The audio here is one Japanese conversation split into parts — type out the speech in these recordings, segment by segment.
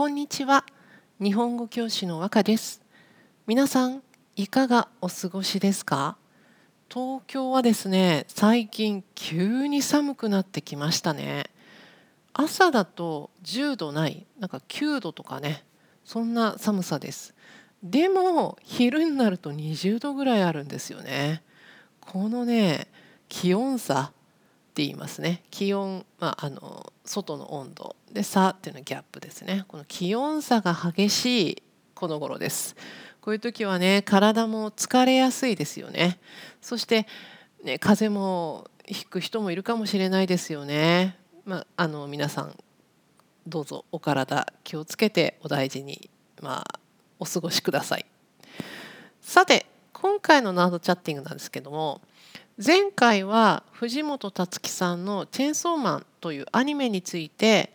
こんにちは。日本語教師の和歌です。皆さんいかがお過ごしですか？東京はですね最近急に寒くなってきましたね。朝だと10度ないなんか9度とかねそんな寒さです。でも昼になると20度ぐらいあるんですよね。このね気温差って言いますね。気温、まあ、あの外の温度。で差っていうのはギャップですね。この気温差が激しいこの頃です。こういう時はね体も疲れやすいですよね。そして、ね、風邪もひく人もいるかもしれないですよね、まあ、あの皆さんどうぞお体気をつけてお大事に、まあ、お過ごしください。さて今回のナードチャッティングなんですけども前回は藤本つ樹さんの「チェンソーマン」というアニメについて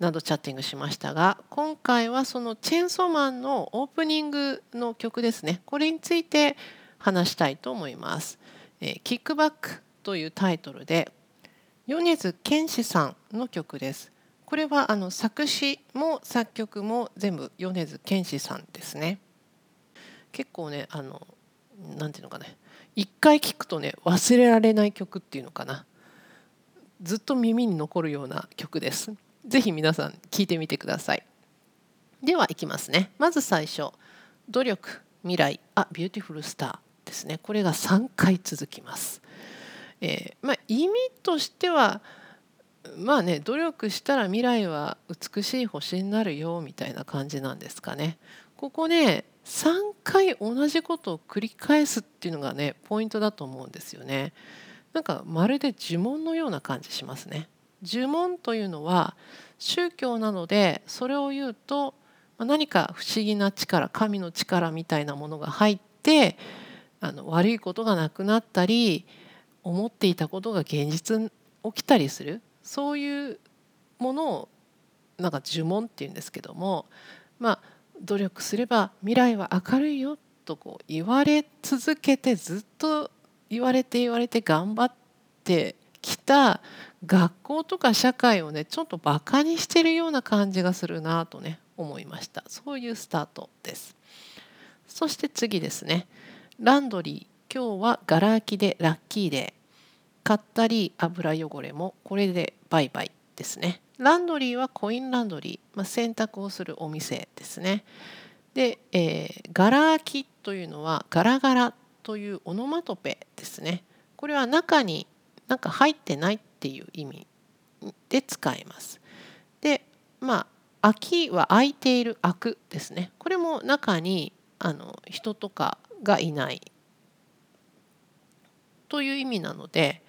などチャッティングしましたが今回はその「チェンソーマン」のオープニングの曲ですねこれについて話したいと思います。えー、キックバックというタイトルで米津玄師さんの曲です。これはあの作詞も作曲も全部米津玄師さんですね。結構ねあのなんていうのかね一回聴くとね忘れられない曲っていうのかなずっと耳に残るような曲です。ぜひ皆さん聴いてみてください。ではいきますね。まず最初努力未来 A beautiful star ですねこれが3回続きます。えー、まあ、意味としてはまあね努力したら未来は美しい星になるよみたいな感じなんですかね。ここね3回同じことを繰り返すっていうのがねポイントだと思うんですよね。なんかまるで呪文のような感じしますね。呪文というのは宗教なのでそれを言うと何か不思議な力神の力みたいなものが入ってあの悪いことがなくなったり思っていたことが現実に起きたりするそういうものをなんか呪文っていうんですけどもまあ努力すれば未来は明るいよとこう言われ続けてずっと言われて言われて頑張ってきた学校とか社会をねちょっとバカにしてるような感じがするなとね思いました。そういうスタートです。そして次ですね。ランドリー。今日はガラ空きでラッキーで。買ったり油汚れもこれでバイバイ。ですねランドリーはコインランドリー、まあ、洗濯をするお店ですね。で、えー、ガラ空きというのはガラガラというオノマトペですね。これは中になんか入ってないっていう意味で使います。で、まあ空きは空いている空くですね。これも中にあの人とかがいないという意味なので、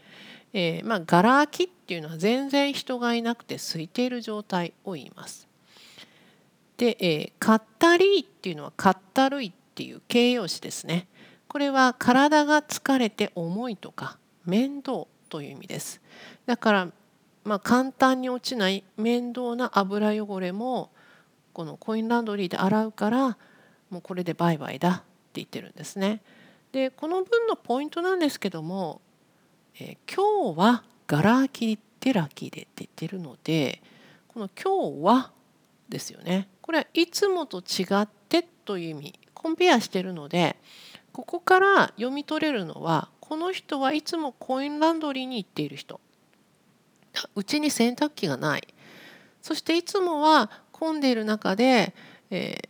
えー、まあ、ガラ空きっていうのは全然人がいなくて空いている状態を言います。で、えー、カッタリーっていうのはカッタルイっていう形容詞ですね。これは体が疲れて重いとか面倒という意味です。だから、まあ、簡単に落ちない面倒な油汚れもこのコインランドリーで洗うからもうこれでバイバイだって言ってるんですね。でこの文のポイントなんですけどもえー、今日はガラ空きでラキでって言ってるのでこの今日はですよね。これはいつもと違ってという意味。コンペアしてるのでここから読み取れるのはこの人はいつもコインランドリーに行っている人。うちに洗濯機がない。そしていつもは混んでいる中で、えー、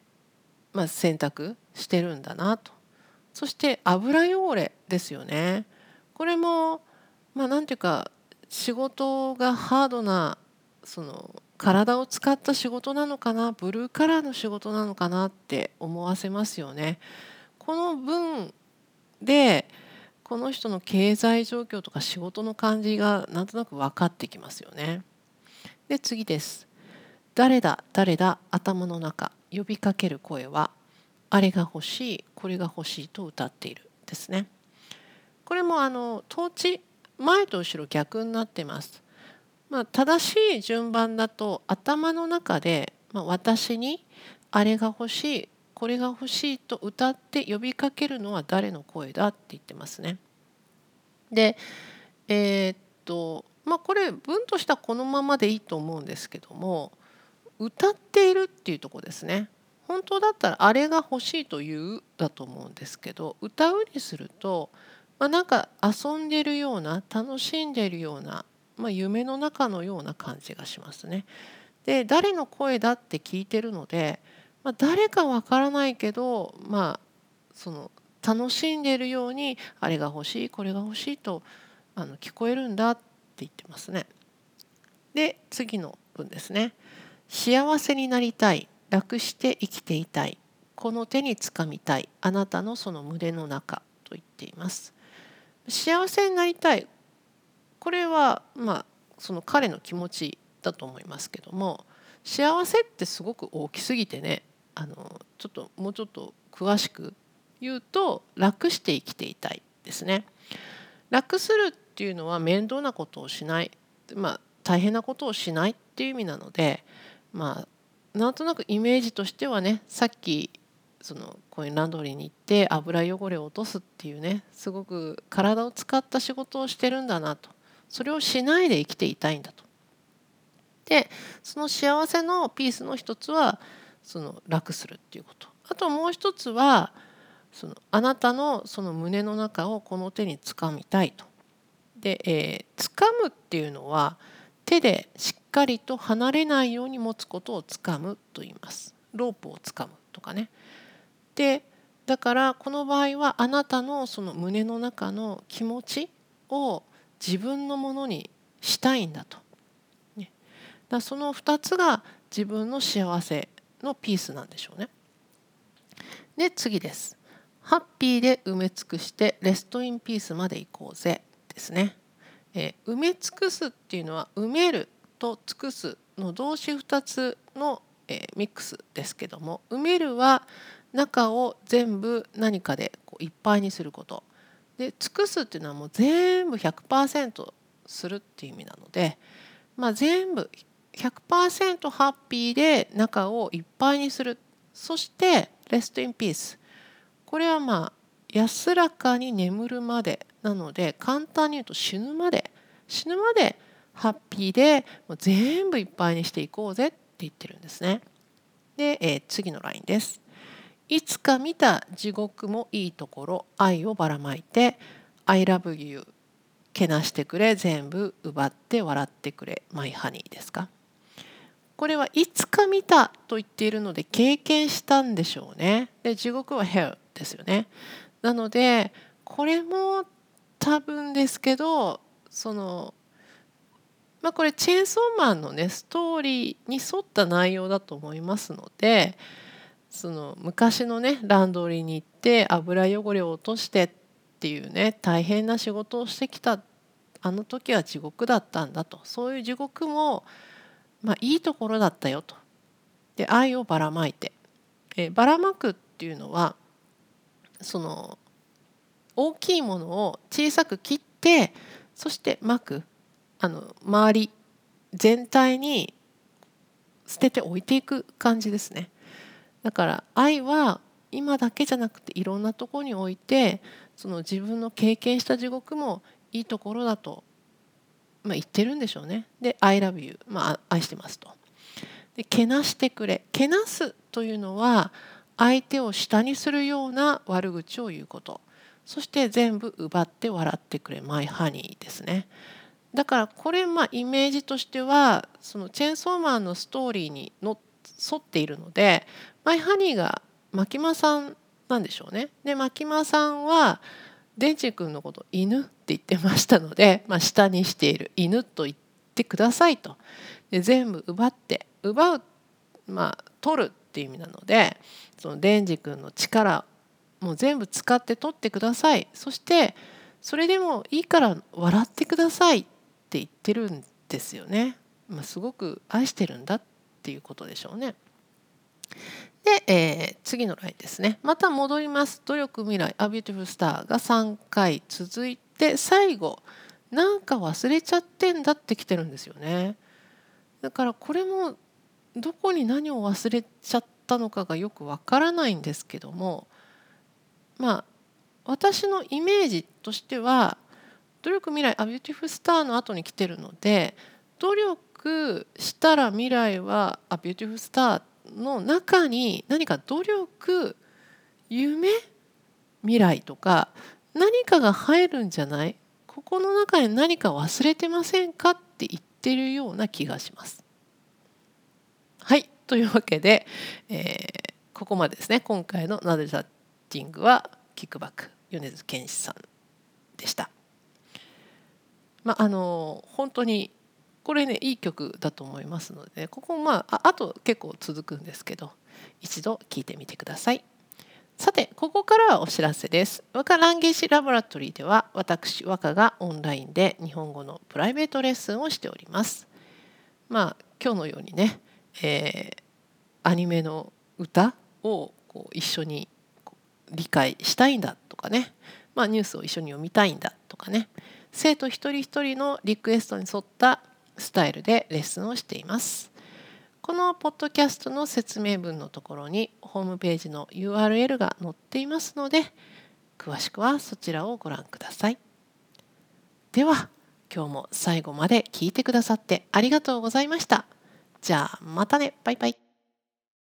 まあ、洗濯してるんだなと。そして油汚れですよね。これもまあなんていうか仕事がハードなその体を使った仕事なのかなブルーカラーの仕事なのかなって思わせますよね。この文でこの人の経済状況とか仕事の感じがなんとなく分かってきますよね。で次です。誰だ誰だ頭の中呼びかける声はあれが欲しいこれが欲しいと歌っているですね。これもあの統治前と後ろ逆になってます。まあ、正しい順番だと頭の中で、まあ、私にあれが欲しいこれが欲しいと歌って呼びかけるのは誰の声だって言ってますね。でえー、っとまあこれ文としてはこのままでいいと思うんですけども歌っているっていうとこですね。本当だったらあれが欲しいというだと思うんですけど歌うにすると、まあ、なんか遊んでるような楽しんでるような、まあ、夢の中のような感じがしますね。で誰の声だって聞いてるので、まあ、誰かわからないけどまあその楽しんでるようにあれが欲しいこれが欲しいとあの聞こえるんだって言ってますね。で次の文ですね。幸せになりたい楽して生きていたいこの手につかみたいあなたのその胸の中と言っています幸せになりたい。これはまあその彼の気持ちだと思いますけども幸せってすごく大きすぎてねあのちょっともうちょっと詳しく言うと楽して生きていたいですね。楽するっていうのは面倒なことをしない。まあ大変なことをしないっていう意味なのでまあなんとなくイメージとしてはねさっきそのコインランドリーに行って油汚れを落とすっていうねすごく体を使った仕事をしてるんだなとそれをしないで生きていたいんだと。でその幸せのピースの一つはその楽するっていうことあともう一つはそのあなたのその胸の中をこの手につかみたいと。で、えー、掴むっていうのは手でしっかりと離れないように持つことをつかむと言います。ロープをつかむとかね。でだからこの場合はあなたのその胸の中の気持ちを自分のものにしたいんだと。ね、だその2つが自分の幸せのピースなんでしょうね。で次です。ハッピーで埋め尽くしてレストインピースまで行こうぜですね。えー、埋め尽くすっていうのは埋めると尽くすの動詞2つの、えー、ミックスですけども埋めるは中を全部何かでこういっぱいにすることで尽くすっていうのはもう全部100%するっていう意味なので、まあ、全部100%ハッピーで中をいっぱいにするそしてレストインピースこれはまあ安らかに眠るまでなので簡単に言うと死ぬまで死ぬまでハッピーでもう全部いっぱいにしていこうぜって言ってるんですね。で、えー、次のラインです。いつか見た地獄もいいところ愛をばらまいて「I love you」けなしてくれ全部奪って笑ってくれマイハニーですか？これはいつか見たと言っているので経験したんでしょうね。で地獄は hell ですよね。なのでこれも多分ですけどそのまあこれチェーンソーマンのねストーリーに沿った内容だと思いますのでその昔のねランドリーに行って油汚れを落としてっていうね大変な仕事をしてきたあの時は地獄だったんだとそういう地獄も、まあ、いいところだったよと。で愛をばらまいて、えばらまくっていうのはその大きいものを小さく切ってそしてまくあの周り全体に捨てて置いていく感じですね。だから愛は今だけじゃなくていろんなとこに置いてその自分の経験した地獄もいいところだと、まあ、言ってるんでしょうね。で「I love you」まあ、愛してますと。でけなしてくれ。けなすというのは相手を下にするような悪口を言うこと。そして全部奪って笑ってくれ。マイハニーですね。だからこれまあイメージとしてはそのチェーンソーマンのストーリーにの沿っているのでマイハニーが牧間さんなんでしょうね。で牧間さんはデンジ君のこと犬って言ってましたので、まあ、下にしている。犬と言ってくださいと。で全部奪って奪うまあ取るっていう意味なのでそのデンジ君の力もう全部使って取ってください。そしてそれでもいいから笑ってくださいって言ってるんですよね、まあ、すごく愛してるんだっていうことでしょうね。で、えー、次のラインですね。また戻ります。努力未来。 A beautiful star が3回続いて最後。なんか忘れちゃってんだってきてるんですよね。だからこれもどこに何を忘れちゃったのかがよくわからないんですけどもまあ私のイメージとしては努力未来 A beautiful star の後に来てるので努力したら未来は「A Beautiful Star」の中に何か努力夢未来とか何かが入るんじゃない？ここの中に何か忘れてませんかって言ってるような気がします。はいというわけで、えー、ここまでですね今回の「ナデルタッティング」はキックバック米津玄師さんでした。まあ、あの本当にこれねいい曲だと思いますので、ね、ここまああと結構続くんですけど一度聴いてみてください。さてここからはお知らせです。和歌ランゲージラボラトリーでは私和歌がオンラインで日本語のプライベートレッスンをしております。まあ今日のようにね、えー、アニメの歌をこう一緒に理解したいんだとかね、まあ、ニュースを一緒に読みたいんだとかね生徒一人一人のリクエストに沿ったスタイルでレッスンをしています。このポッドキャストの説明文のところにホームページの URL が載っていますので詳しくはそちらをご覧ください。では今日も最後まで聞いてくださってありがとうございました。じゃあまたねバイバイ。